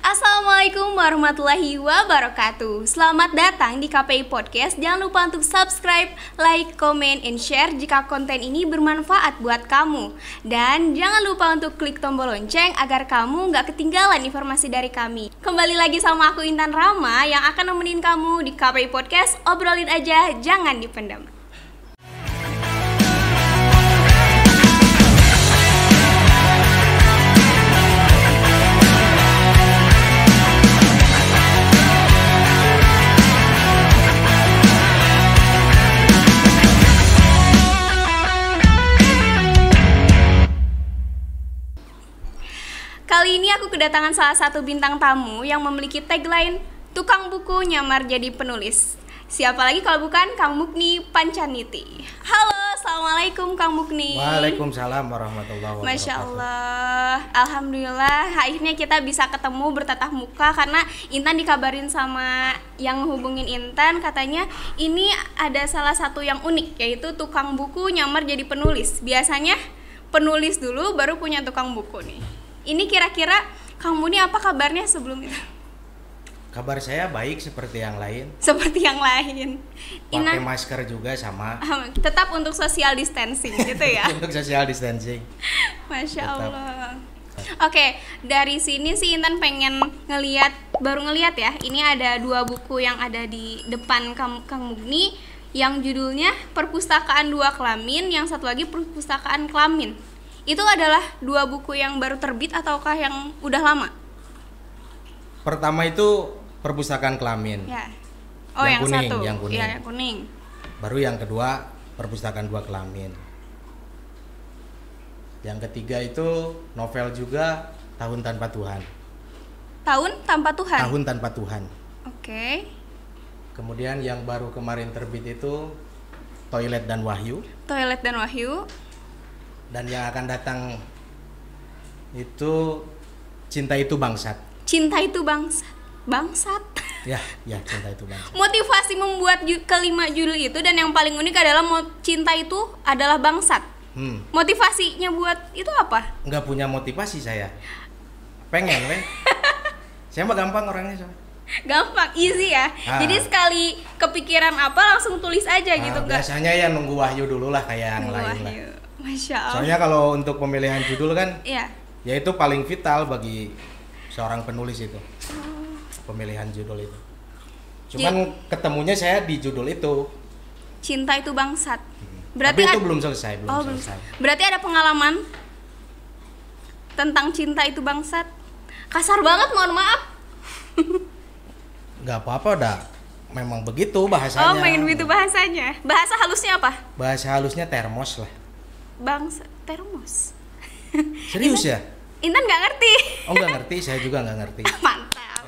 Assalamualaikum warahmatullahi wabarakatuh. Selamat datang di KPI Podcast. Jangan lupa untuk subscribe, like, comment, and share Jika konten ini bermanfaat buat kamu. Dan jangan lupa untuk klik tombol lonceng Agar kamu nggak ketinggalan informasi dari kami. Kembali lagi sama aku Intan Rama Yang akan nemenin kamu di KPI Podcast. Obrolin aja, jangan dipendam Kali ini aku kedatangan salah satu bintang tamu yang memiliki tagline Tukang buku nyamar jadi penulis. Siapa lagi kalau bukan Kang Mukni Pancaniti. Halo, Assalamualaikum Kang Mukni. Waalaikumsalam warahmatullahi wabarakatuh. Masya Allah, Alhamdulillah akhirnya kita bisa ketemu bertatap muka karena Intan dikabarin sama yang hubungin Intan katanya ini ada salah satu yang unik yaitu tukang buku nyamar jadi penulis. Biasanya penulis dulu baru punya tukang buku nih. Ini kira-kira kamu nih apa kabarnya sebelum itu? Kabar saya baik seperti yang lain. Seperti yang lain. Pakai Ina, masker juga sama tetap untuk social distancing gitu ya. untuk social distancing. Masya Tetap. Allah. Oke, dari sini sih Intan pengen ngeliat, baru ngeliat ya. Ini ada dua buku yang ada di depan Kang, Kang Mugni, yang judulnya Perpustakaan Dua Kelamin, yang satu lagi Perpustakaan Kelamin. Itu adalah dua buku yang baru terbit ataukah yang udah lama? Pertama itu perpustakaan kelamin. Ya. Oh, Yang yang, kuning, satu. yang kuning. Ya, yang kuning. Baru yang kedua perpustakaan dua kelamin. Yang ketiga itu novel juga Tahun Tanpa Tuhan. Tahun tanpa Tuhan. Tahun Tanpa Tuhan. Oke. Kemudian yang baru kemarin terbit itu Toilet dan Wahyu. Toilet dan Wahyu. Dan yang akan datang itu Cinta itu Bangsat. Cinta itu bangsa. Bangsat. Ya, ya cinta itu bangsat. motivasi membuat ju- kelima judul itu dan yang paling unik adalah cinta itu adalah bangsat Hmm, motivasinya buat itu apa nggak punya motivasi saya. Pengen, weh. saya mah gampang orangnya soalnya. Gampang easy ya Ah. jadi sekali kepikiran apa langsung tulis aja Ah, gitu enggak biasanya ya nunggu wahyu dulu lah kayak yang lain lah. masya allah Soalnya kalau untuk pemilihan judul kan, ya ya itu paling vital bagi seorang penulis itu. Pemilihan judul itu. Cuman ketemunya saya di judul itu. cinta itu bangsat Berarti berarti Tapi itu belum selesai, belum oh, selesai. berarti ada pengalaman tentang cinta itu bangsat kasar banget mohon maaf Nggak apa-apa udah. Memang begitu bahasanya. oh main begitu bahasanya bahasa halusnya apa Bahasa halusnya termos lah. bangsa termos Serius ya? Intan nggak ngerti Oh nggak ngerti, saya juga nggak ngerti. Mantap.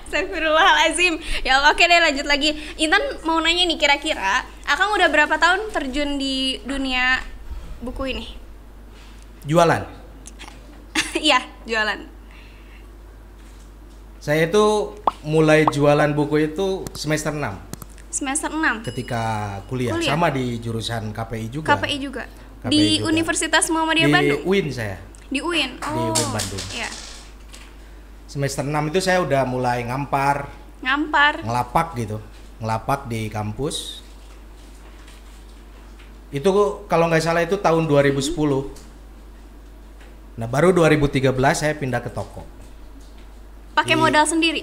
Astagfirullahalazim. Ya Allah, oke deh lanjut lagi. Intan mau nanya nih kira-kira Akang udah berapa tahun terjun di dunia buku ini? Jualan. Iya, jualan. Saya itu mulai jualan buku itu semester 6 Semester 6. ketika kuliah. Kuliah. Sama di jurusan KPI juga. KPI juga. KPI di juga. Universitas Muhammadiyah di Bandung. UIN saya. Di UIN. Oh. UIN Bandung. Iya. Semester 6 itu saya udah mulai ngampar, Ngampar. ngelapak gitu. Ngelapak di kampus. Itu kalau nggak salah itu tahun 2010. Nah, baru 2013 saya pindah ke toko. Pakai Di- modal sendiri.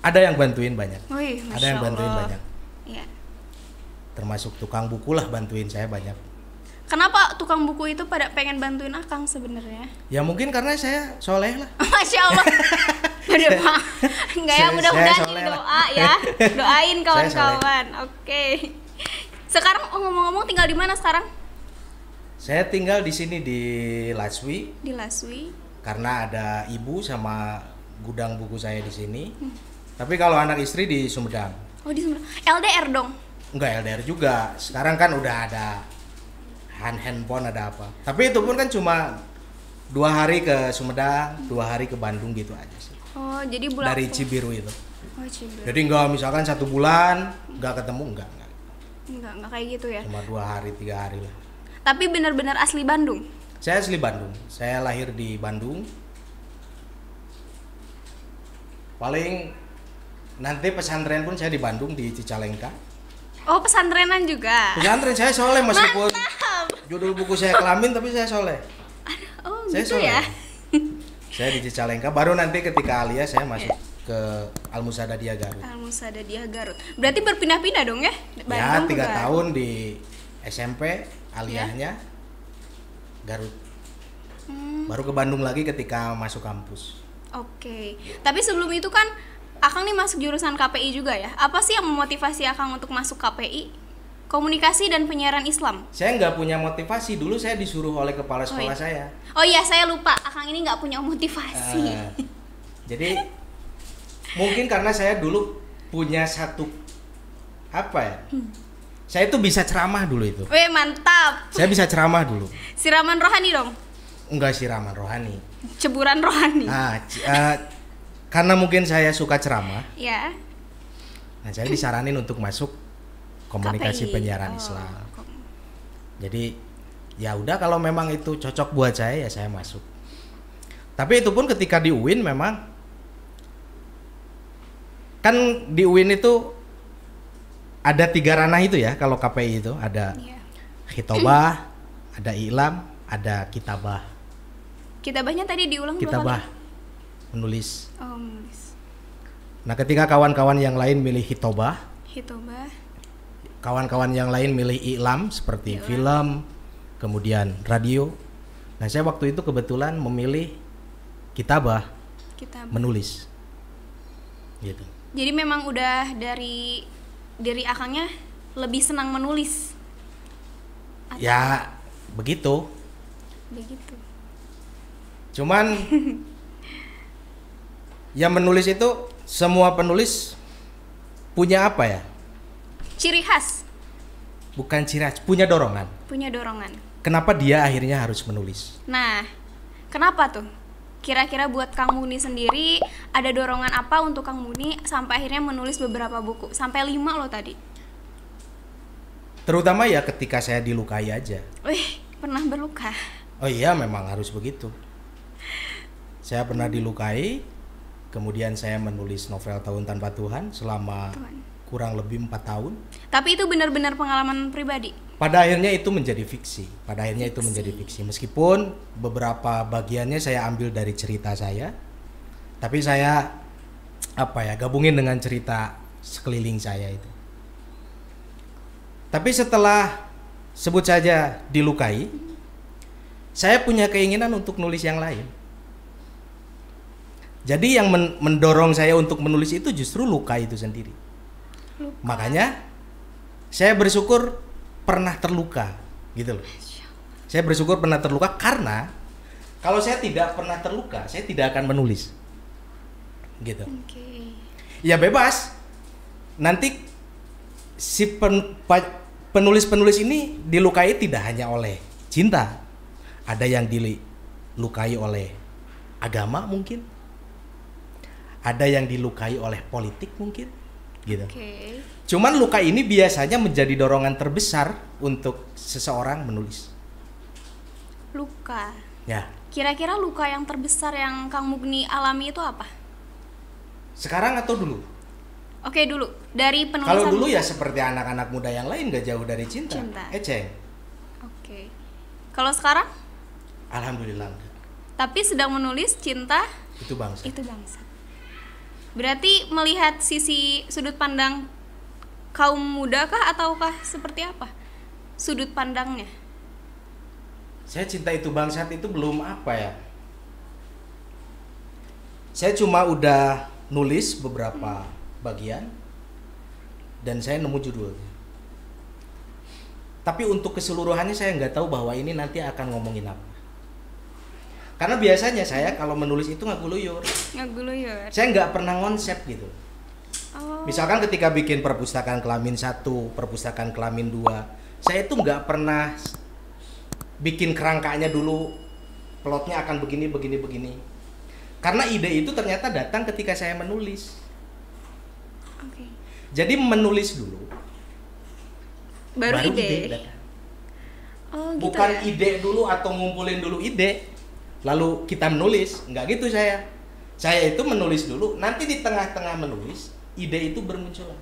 Ada yang bantuin banyak. Wih, Ada yang Masya bantuin Allah. banyak. Iya. Termasuk tukang buku lah bantuin saya banyak. Kenapa tukang buku itu pada pengen bantuin Akang sebenarnya? Ya mungkin karena saya soleh lah. Masya Allah. Udah pak. Enggak ya, mudah-mudahan ini doa ya. Doain kawan-kawan. Oke. Sekarang oh, ngomong-ngomong tinggal di mana sekarang? Saya tinggal di sini di Laswi Di Laswi. karena ada ibu sama gudang buku saya di sini. Hmm. Tapi kalau anak istri di Sumedang. Oh di Sumedang. LDR dong. Enggak LDR juga. Sekarang kan udah ada hand handphone ada apa. Tapi itu pun kan cuma dua hari ke Sumedang, dua hari ke Bandung gitu aja sih. Oh jadi bulan. Dari Cibiru itu. Oh Cibiru. Jadi enggak misalkan satu bulan nggak ketemu enggak, enggak. Enggak enggak kayak gitu ya. Cuma dua hari tiga hari lah. Tapi benar-benar asli Bandung. Saya asli Bandung. Saya lahir di Bandung. Paling nanti pesantren pun saya di Bandung di Cicalengka Oh, pesantrenan juga. pesantren saya soleh meskipun Mantap. judul buku saya kelamin tapi saya soleh Oh, saya gitu soleh ya. saya di Cicalengka baru nanti ketika alia saya masuk Iya. ke Al Musada Dia Garut Al Musada dia Garut. Berarti berpindah-pindah dong ya? ya Bandung ke tiga tahun di SMP aliahnya Garut Hmm, baru ke Bandung lagi ketika masuk kampus Oke. Tapi sebelum itu kan Akang nih masuk jurusan KPI juga ya. Apa sih yang memotivasi Akang untuk masuk KPI? Komunikasi dan penyiaran Islam. saya nggak punya motivasi dulu saya disuruh oleh kepala sekolah iya. saya Oh iya, saya lupa. Akang ini nggak punya motivasi. Eh, jadi mungkin karena saya dulu punya satu apa ya saya itu bisa ceramah dulu itu Weh, mantap. saya bisa ceramah dulu Siraman rohani dong. Enggak siraman rohani Ceburan rohani. nah eh, karena mungkin saya suka ceramah Ya. nah saya disaranin untuk masuk komunikasi KPI. penyiaran Oh, Islam jadi ya udah kalau memang itu cocok buat saya ya saya masuk tapi itu pun ketika di UIN memang kan di UIN itu ada tiga ranah itu ya kalau KPI itu ada Iya. hitobah ada ilam ada kitabah Kitabahnya tadi diulang dua kitabah kali. menulis Oh, menulis. nah ketika kawan-kawan yang lain milih hitobah Hitobah. kawan-kawan yang lain milih ilam seperti Ilam. film, kemudian radio. Nah, saya waktu itu kebetulan memilih kitabah Kitabah. menulis. Gitu. Jadi memang udah dari dari akangnya lebih senang menulis. Atau Ya, begitu. begitu. Cuman yang menulis itu semua penulis punya apa ya? Ciri khas Bukan ciri khas, punya dorongan. punya dorongan. Kenapa dia akhirnya harus menulis? Nah, kenapa tuh? Kira-kira buat Kang Muni sendiri ada dorongan apa untuk Kang Muni sampai akhirnya menulis beberapa buku? Sampai lima loh tadi. Terutama ya ketika saya dilukai aja. Wih, pernah berluka. Oh iya memang harus begitu. Saya pernah dilukai, kemudian saya menulis novel Tahun Tanpa Tuhan selama Tuhan. kurang lebih empat tahun. Tapi itu benar-benar pengalaman pribadi. Pada akhirnya itu menjadi fiksi. Pada akhirnya itu menjadi fiksi. Meskipun beberapa bagiannya saya ambil dari cerita saya, tapi saya apa ya gabungin dengan cerita sekeliling saya itu. Tapi setelah sebut saja dilukai, saya punya keinginan untuk nulis yang lain. Jadi yang men- mendorong saya untuk menulis itu justru luka itu sendiri. Luka. Makanya saya bersyukur pernah terluka, gitu loh. Saya bersyukur pernah terluka karena kalau saya tidak pernah terluka, saya tidak akan menulis. Gitu. Oke. Ya bebas. Nanti si pen- penulis-penulis ini dilukai tidak hanya oleh cinta. Ada yang dilukai oleh agama mungkin. Ada yang dilukai oleh politik mungkin. Gitu. Oke. Cuman luka ini biasanya menjadi dorongan terbesar untuk seseorang menulis. Luka. Ya, Kira-kira luka yang terbesar yang Kang Mugni alami itu apa? sekarang atau dulu? Oke dulu dari penulisan. Kalau dulu ya seperti anak-anak muda yang lain gak jauh dari cinta. Cinta. Eceng. Oke. Kalau sekarang? Alhamdulillah enggak. Tapi sedang menulis cinta Itu bangsa. itu bangsa. Berarti melihat sisi sudut pandang kaum muda kah ataukah seperti apa? Sudut pandangnya. Saya cinta itu bangsat itu belum apa ya? Saya cuma udah nulis beberapa bagian dan saya nemu judulnya. Tapi untuk keseluruhannya saya nggak tahu bahwa ini nanti akan ngomongin apa. Karena biasanya saya kalau menulis itu nggak guluyur. Ngeguluyur. Saya nggak pernah konsep gitu. Oh. Misalkan ketika bikin perpustakaan kelamin satu, perpustakaan kelamin dua, saya itu nggak pernah bikin kerangkanya dulu, plotnya akan begini, begini, begini. Karena ide itu ternyata datang ketika saya menulis. Jadi menulis dulu, Baru, ide. datang. Oh gitu Bukan ya. ide dulu atau ngumpulin dulu ide, lalu kita menulis, nggak gitu saya. Saya itu menulis dulu, nanti di tengah-tengah menulis, ide itu bermunculan.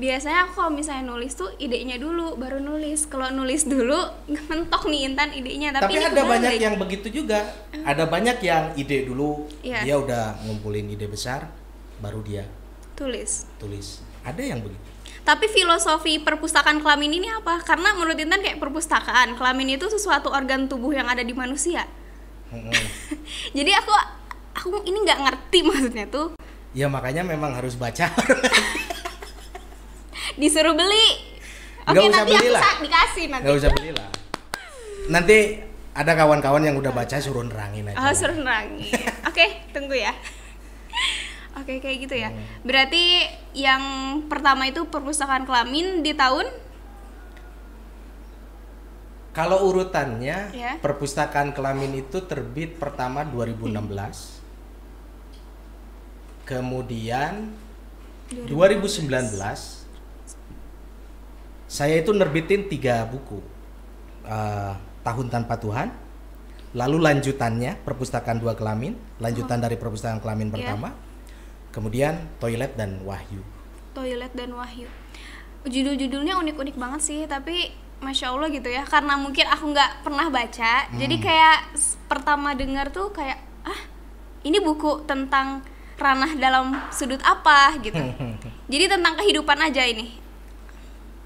biasanya aku kalau misalnya nulis tuh idenya dulu baru nulis kalau nulis dulu mentok nih Intan idenya Tapi, tapi, ada banyak yang begitu juga. Ada banyak yang ide dulu, Iya. dia udah ngumpulin ide besar, baru dia tulis tulis. Ada yang begitu. Tapi filosofi perpustakaan kelamin ini apa karena menurut Intan kayak perpustakaan kelamin itu sesuatu organ tubuh yang ada di manusia Mm-mm. jadi aku aku ini nggak ngerti maksudnya tuh ya makanya memang harus baca. disuruh beli oke usah nanti beli aku lah. dikasih nanti Nggak usah belilah. Nanti ada kawan-kawan yang udah baca suruh nerangin aja. Oh, suruh nerangi. Oke, tunggu ya. Oke, kayak gitu ya. Hmm. Berarti yang pertama itu perpustakaan kelamin di tahun Kalau urutannya, Ya. perpustakaan kelamin itu terbit pertama 2016. Kemudian 2019 saya itu nerbitin tiga buku. Eh, Tahun Tanpa Tuhan, lalu lanjutannya perpustakaan dua kelamin, lanjutan dari perpustakaan kelamin Ya. pertama, kemudian toilet dan wahyu. Toilet dan Wahyu. Judul-judulnya unik-unik banget sih, tapi masya Allah gitu ya. Karena mungkin aku nggak pernah baca, jadi Hmm. kayak s- pertama dengar tuh kayak ah ini buku tentang ranah dalam sudut apa gitu. jadi tentang kehidupan aja ini,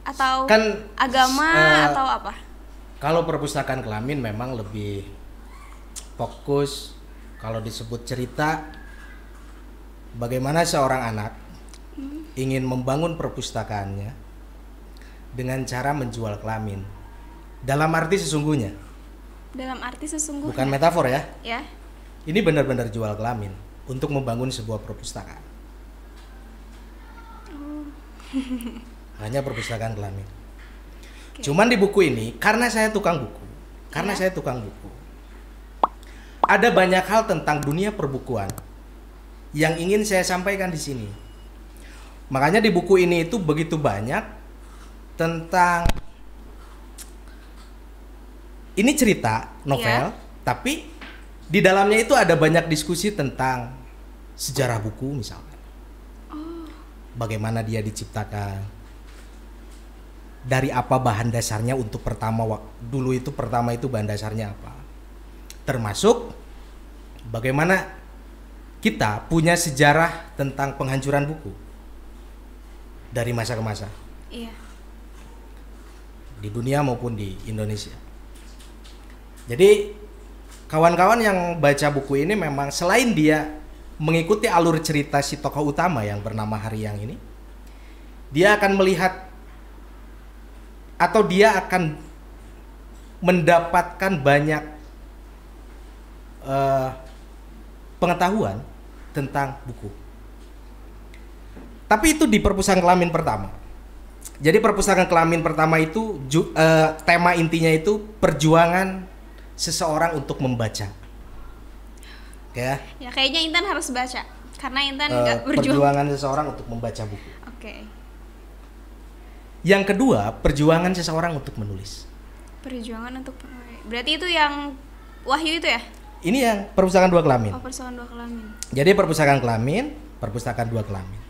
atau Kan agama eh, atau apa? Kalau perpustakaan kelamin memang lebih fokus kalau disebut cerita bagaimana seorang anak ingin membangun perpustakaannya dengan cara menjual kelamin. Dalam arti sesungguhnya, Dalam arti sesungguhnya. bukan metafor ya. ya. Ini benar-benar jual kelamin untuk membangun sebuah perpustakaan. Hanya perpustakaan kelamin. Oke. Cuman di buku ini karena saya tukang buku, karena Ya. saya tukang buku. Ada banyak hal tentang dunia perbukuan yang ingin saya sampaikan di sini. Makanya di buku ini itu begitu banyak tentang ini cerita novel, tapi di dalamnya itu ada banyak diskusi tentang sejarah buku misalkan. Bagaimana dia diciptakan, dari apa bahan dasarnya untuk pertama dulu itu pertama itu bahan dasarnya apa termasuk bagaimana kita punya sejarah tentang penghancuran buku. Dari masa ke masa. Iya. di dunia maupun di Indonesia. Jadi kawan-kawan yang baca buku ini memang selain dia mengikuti alur cerita si tokoh utama yang bernama Haryang ini dia akan melihat atau dia akan mendapatkan banyak eh, pengetahuan tentang buku. Tapi itu di perpustakaan kelamin pertama. Jadi perpustakaan kelamin pertama itu ju- eh, tema intinya itu perjuangan seseorang untuk membaca. Ya, Ya kayaknya Intan harus baca karena Intan eh, nggak berjuang. perjuangan seseorang untuk membaca buku. Oke. Yang kedua, perjuangan seseorang untuk menulis. Perjuangan untuk berarti itu yang Wahyu itu ya? Ini yang perpustakaan dua kelamin. Oh, persoalan dua kelamin. Jadi perpustakaan kelamin, perpustakaan dua kelamin.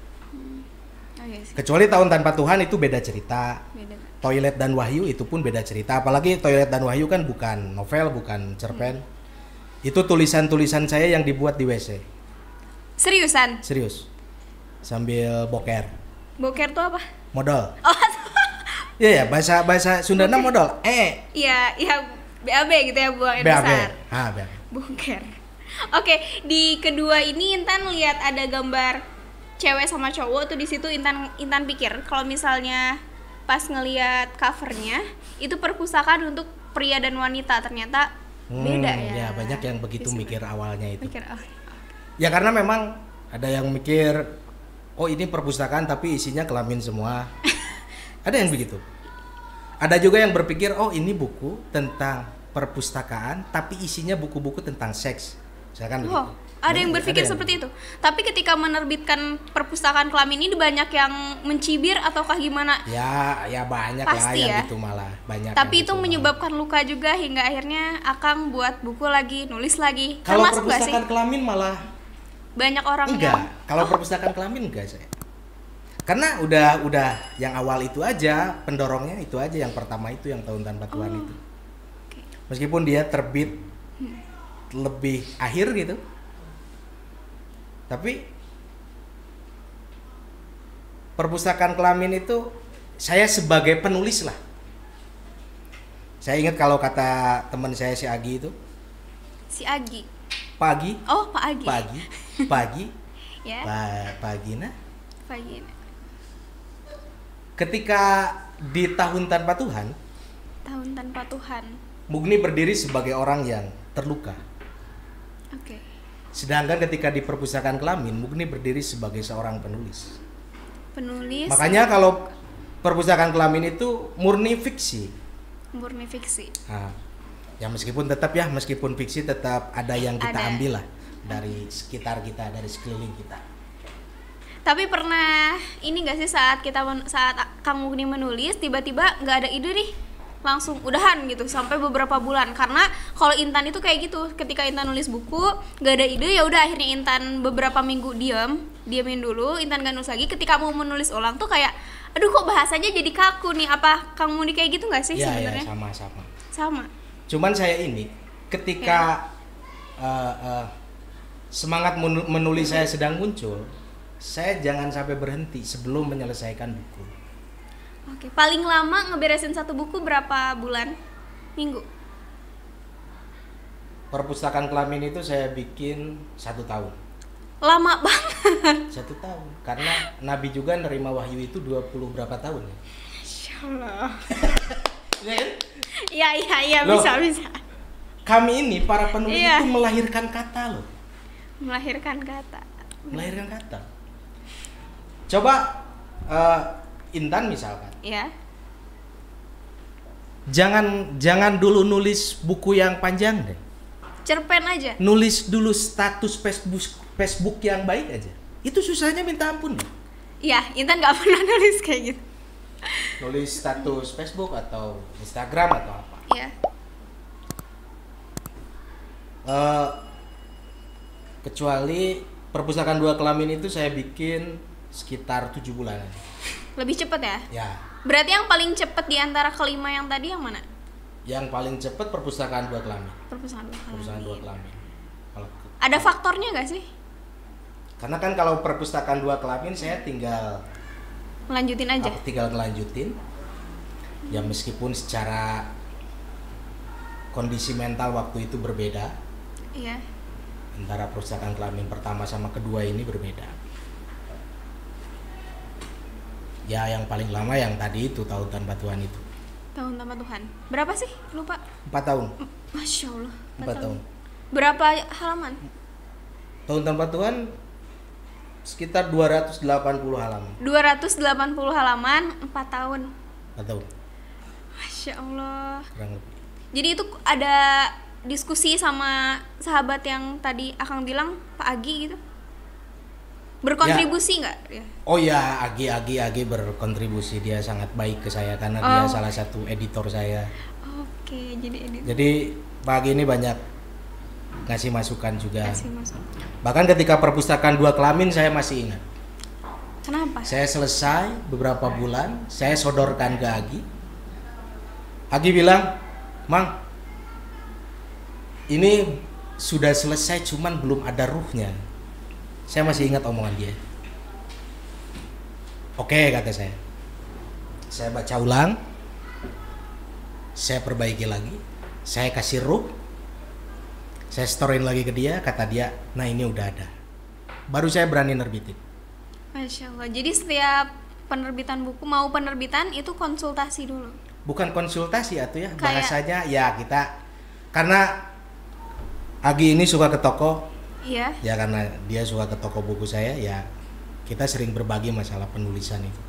Oh iya sih. Kecuali tahun tanpa Tuhan itu beda cerita. Beda. Toilet dan Wahyu itu pun beda cerita. Apalagi Toilet dan Wahyu kan bukan novel, bukan cerpen. Itu tulisan-tulisan saya yang dibuat di WC. Seriusan? Serius. Sambil boker. Boker tuh apa? Modal. Iya ya, bahasa bahasa Sundana modal. Eh, Iya, iya BAB gitu ya buang air BAB. besar. Ah, BAB. Boker. Oke, di kedua ini Intan lihat ada gambar cewek sama cowok tuh di situ Intan Intan pikir kalau misalnya pas ngelihat covernya itu perpustakaan untuk pria dan wanita ternyata beda Hmm, ya. banyak yang begitu Di situ. mikir awalnya itu. Mikir oh, Ya karena memang ada yang mikir oh ini perpustakaan tapi isinya kelamin semua. ada yang begitu. Ada juga yang berpikir oh ini buku tentang perpustakaan tapi isinya buku-buku tentang seks. Misalkan Oh, begitu. ada yang berpikir ada yang seperti itu. Tapi ketika menerbitkan perpustakaan kelamin ini banyak yang mencibir ataukah gimana? Ya, ya banyak Pasti lah yang ya. gitu malah banyak. Tapi itu gitu menyebabkan luka juga hingga akhirnya Akang buat buku lagi, nulis lagi. malah. Kalau Termasuk perpustakaan kelamin malah Banyak orang enggak. yang Kalau perpustakaan kelamin enggak saya. Karena udah udah yang awal itu aja pendorongnya itu aja yang pertama itu yang tahun tanpa Tuhan Oh, itu. Meskipun dia terbit lebih akhir gitu. Tapi perpustakaan kelamin itu saya sebagai penulis lah. Saya ingat kalau kata teman saya si Agi itu si Agi. pagi, Oh, Pak Agi. pagi, pagi, Ya, pa- pagi nah. pagi. Ketika di tahun tanpa Tuhan, Tahun tanpa Tuhan. Mugni berdiri sebagai orang yang terluka. Oke. Sedangkan ketika di perpustakaan kelamin, Mugni berdiri sebagai seorang penulis. Penulis Makanya kalau perpustakaan kelamin itu murni fiksi. murni fiksi. Nah, ya meskipun tetap ya, meskipun fiksi tetap ada yang kita Ada. ambil lah dari sekitar kita, dari sekeliling kita. Tapi pernah ini gak sih saat kita saat Kang Mugni menulis tiba-tiba nggak ada ide nih langsung udahan gitu sampai beberapa bulan. Karena kalau Intan itu kayak gitu ketika Intan nulis buku nggak ada ide ya udah akhirnya Intan beberapa minggu diam diamin dulu Intan gak nulis lagi. Ketika mau menulis ulang tuh kayak aduh kok bahasanya jadi kaku nih apa Kang Mugni kayak gitu nggak sih ya, sebenarnya? sama-sama. sama. Cuman saya ini ketika eh, eh, semangat menu- menulis saya sedang muncul, saya jangan sampai berhenti sebelum menyelesaikan buku. Oke paling lama ngeberesin satu buku berapa bulan minggu Perpustakaan kelamin itu saya bikin satu tahun. lama banget Satu tahun. Karena Nabi juga nerima wahyu itu 20 berapa tahun ya? Insya Allah Iya kan? Iya iya iya bisa bisa Kami ini para penulis Iya. itu melahirkan kata loh. melahirkan kata. Melahirkan kata. Coba eh, Intan misalkan. Ya. Jangan jangan dulu nulis buku yang panjang deh. Cerpen aja. Nulis dulu status Facebook Facebook yang baik aja. Itu susahnya minta ampun. Iya, Intan nggak pernah nulis kayak gitu. Nulis status Facebook atau Instagram atau apa. Iya. Eh, kecuali perpustakaan dua kelamin itu saya bikin sekitar tujuh bulanan. Lebih cepet ya. Ya, Berarti yang paling cepet di antara kelima yang tadi yang mana? yang paling cepat perpustakaan dua kelamin. Perpustakaan dua Perpustakaan dua kelamin. kelamin. Kalau Ada faktornya gak sih? karena kan kalau perpustakaan dua kelamin saya tinggal Melanjutin aja. aku tinggal ngelanjutin. Ya meskipun secara kondisi mental waktu itu berbeda Iya. antara perpustakaan kelamin pertama sama kedua ini berbeda. Ya yang paling lama yang tadi itu tahun tanpa Tuhan itu Tahun tanpa Tuhan. Berapa sih? Lupa. empat tahun Masya Allah. empat tahun Berapa halaman? tahun tanpa Tuhan sekitar 280 halaman 280 halaman, 4 tahun. empat tahun Masya Allah. Jadi itu ada diskusi sama sahabat yang tadi Akang bilang Pak Agi gitu. Berkontribusi nggak? Ya. Oh ya, Agi Agi Agi berkontribusi dia sangat baik ke saya karena Oh. dia salah satu editor saya. Oke, jadi edit Jadi pagi ini banyak ngasih masukan juga. kasih masuk. Bahkan ketika perpustakaan dua kelamin saya masih ingat. Kenapa? Saya selesai beberapa bulan, saya sodorkan ke Agi. Agi bilang, "Mang, ini sudah selesai cuman belum ada ruhnya." Saya masih ingat omongan dia. Oke, kata saya. Saya baca ulang. Saya perbaiki lagi. Saya kasih ruh. Saya storein lagi ke dia, kata dia, "Nah, ini udah ada." Baru saya berani nerbitin. Masya Allah. Jadi setiap penerbitan buku mau penerbitan itu konsultasi dulu. bukan konsultasi atau ya Kayak- bahasanya ya kita karena Agi ini suka ke toko Iya. ya karena dia suka ke toko buku saya ya kita sering berbagi masalah penulisan itu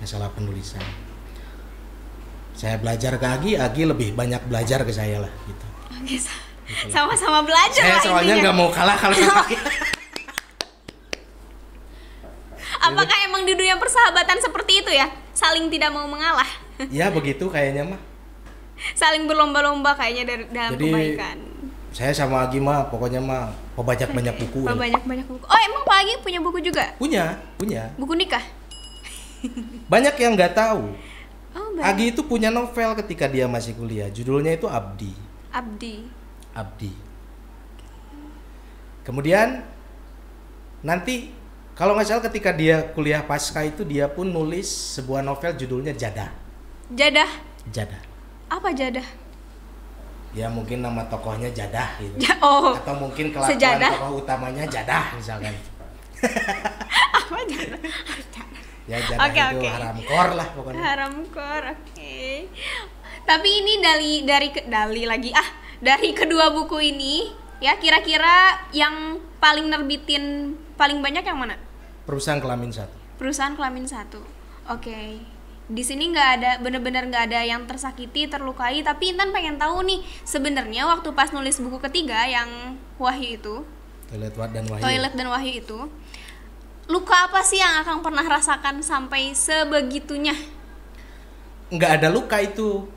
masalah penulisan saya belajar ke Agi Agi lebih banyak belajar ke saya lah gitu Oke. Gitu. Sama-sama belajar Saya lah soalnya nggak mau kalah kalau sama Apakah emang di dunia persahabatan seperti itu ya? Saling tidak mau mengalah. Ya begitu kayaknya mah. Saling berlomba-lomba kayaknya dari dalam Jadi, kebaikan. Saya sama Agi mah pokoknya mah pembajak banyak buku. ya. Banyak-banyak buku. Oh, emang Pak Agi punya buku juga? Punya, punya. Buku nikah? Banyak yang nggak tahu. Oh. Agi itu punya novel ketika dia masih kuliah. Judulnya itu Abdi. Abdi. Abdi. Kemudian nanti kalau nggak salah ketika dia kuliah pasca itu dia pun nulis sebuah novel judulnya Jadah. Jadah. Jadah. Apa jadah? Ya mungkin nama tokohnya Jadah gitu. Oh, Atau mungkin kelakuan Sejadah. tokoh utamanya Jadah misalkan. apa jadah? Ya Jadah Oke, itu oke. haramkor lah pokoknya. Haramkor, oke. Tapi ini dari dari dari lagi ah dari kedua buku ini ya kira-kira yang paling nerbitin paling banyak yang mana? Perusahaan kelamin satu. Perusahaan kelamin satu. Oke. Di sini nggak ada bener-bener nggak ada yang tersakiti, terlukai. Tapi Intan pengen tahu nih sebenarnya waktu pas nulis buku ketiga yang Wahyu itu, Toilet dan Wahyu. Toilet dan Wahyu itu, luka apa sih yang akan pernah rasakan sampai sebegitunya? Nggak ada luka itu.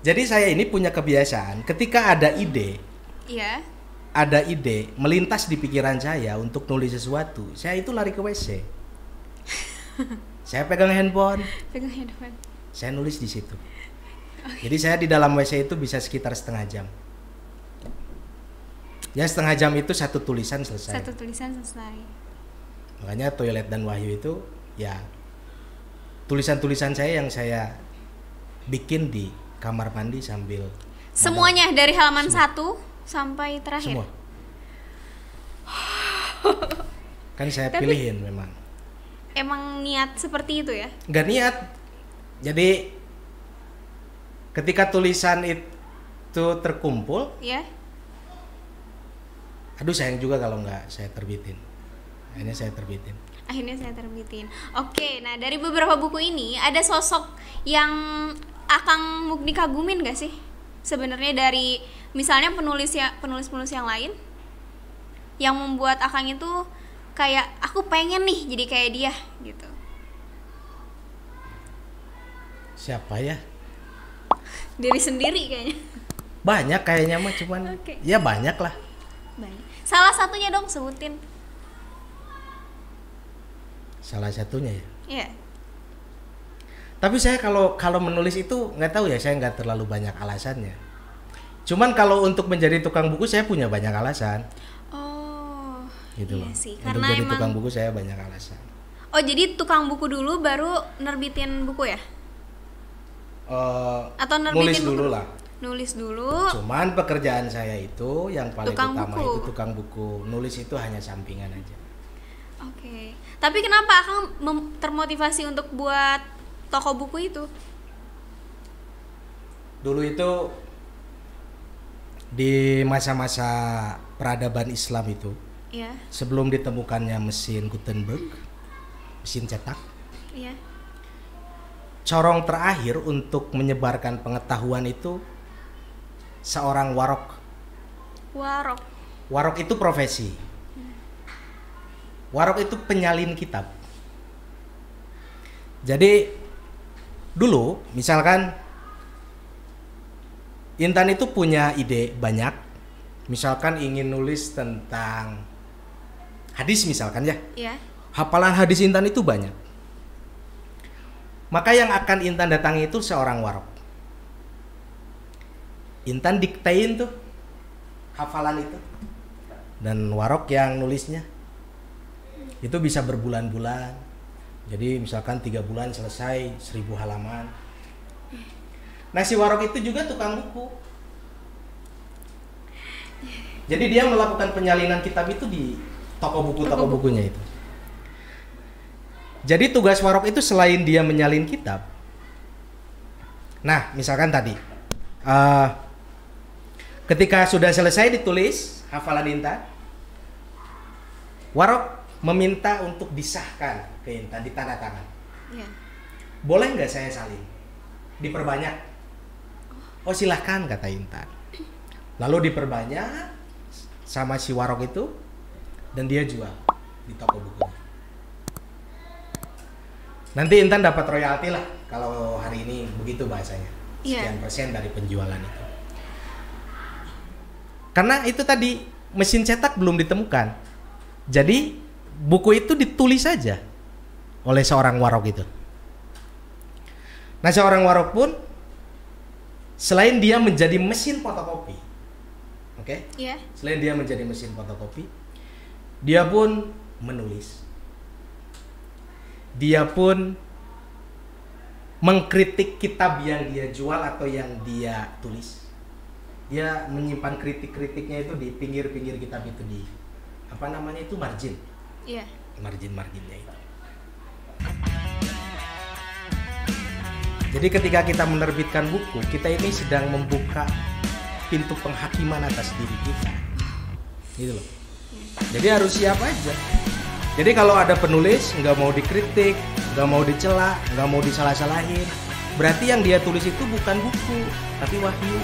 Jadi saya ini punya kebiasaan ketika ada ide, Iya. ada ide melintas di pikiran saya untuk nulis sesuatu, saya itu lari ke WC. saya pegang handphone, Pegang handphone. saya nulis di situ. Jadi saya di dalam WC itu bisa sekitar setengah jam. Ya setengah jam itu satu tulisan selesai. Satu tulisan selesai. Makanya toilet dan wahyu itu ya tulisan-tulisan saya yang saya bikin di kamar mandi sambil Semuanya dari halaman satu sampai terakhir. semua. kan saya Tapi- pilihin memang. Emang niat seperti itu ya? Nggak niat. Jadi ketika tulisan itu terkumpul, Ya. aduh sayang juga kalau nggak saya terbitin. Akhirnya saya terbitin. Akhirnya saya terbitin. Oke, nah dari beberapa buku ini ada sosok yang Akang Mukni kagumin gak sih? Sebenarnya dari misalnya penulis ya penulis-penulis yang lain yang membuat Akang itu kayak aku pengen nih jadi kayak dia gitu. Siapa ya? Diri sendiri kayaknya. Banyak kayaknya mah cuman Oke. ya banyak lah. Banyak. Salah satunya dong sebutin. Salah satunya ya. Iya. Tapi saya kalau kalau menulis itu nggak tahu ya, saya nggak terlalu banyak alasannya. Cuman kalau untuk menjadi tukang buku saya punya banyak alasan. Gitu iya loh. sih. Untuk Karena jadi emang tukang buku saya banyak alasan. Oh, jadi tukang buku dulu baru nerbitin buku ya? Eh, Atau nerbitin nulis buku dulu lah. Nulis dulu. Cuman pekerjaan saya itu yang paling Tukang utama buku. itu tukang buku. Nulis itu hanya sampingan aja. Oke. Tapi kenapa Akang termotivasi untuk buat toko buku itu? Dulu itu di masa-masa peradaban Islam itu Iya, sebelum ditemukannya mesin Gutenberg, mesin cetak, iya. corong terakhir untuk menyebarkan pengetahuan itu seorang warok. Warok. Warok itu profesi. Warok itu penyalin kitab. Jadi dulu misalkan Intan itu punya ide banyak. Misalkan ingin nulis tentang hadis misalkan ya. Iya. Hafalan hadis Intan itu banyak. Maka yang akan Intan datangi itu seorang warok. Intan diktein tuh hafalan itu. Dan warok yang nulisnya itu bisa berbulan-bulan. Jadi misalkan tiga bulan selesai seribu halaman. Nah si warok itu juga tukang buku. Jadi dia melakukan penyalinan kitab itu di toko buku toko Toko buku. bukunya itu. Jadi tugas warok itu selain dia menyalin kitab. Nah, misalkan tadi eh, ketika sudah selesai ditulis hafalan Intan, warok meminta untuk disahkan ke Intan ditanda tangan. Iya. Boleh nggak saya salin? Diperbanyak. Oh silahkan kata Intan. lalu diperbanyak sama si warok itu dan dia jual di toko bukunya. Nanti Intan dapat royalti lah kalau hari ini begitu bahasanya. Iya. sekian persen dari penjualan itu. Karena itu tadi mesin cetak belum ditemukan. Jadi buku itu ditulis saja oleh seorang warok itu. Nah seorang warok pun selain dia menjadi mesin fotokopi oke? Iya. selain dia menjadi mesin fotokopi dia pun menulis. Dia pun mengkritik kitab yang dia jual atau yang dia tulis. Dia menyimpan kritik-kritiknya itu di pinggir-pinggir kitab itu di apa namanya itu margin. Iya. margin-marginnya itu. Jadi ketika kita menerbitkan buku kita ini sedang membuka pintu penghakiman atas diri kita. Gitu loh jadi harus siap aja. Jadi kalau ada penulis nggak mau dikritik nggak mau dicela nggak mau disalah-salahin. Berarti yang dia tulis itu bukan buku tapi wahyu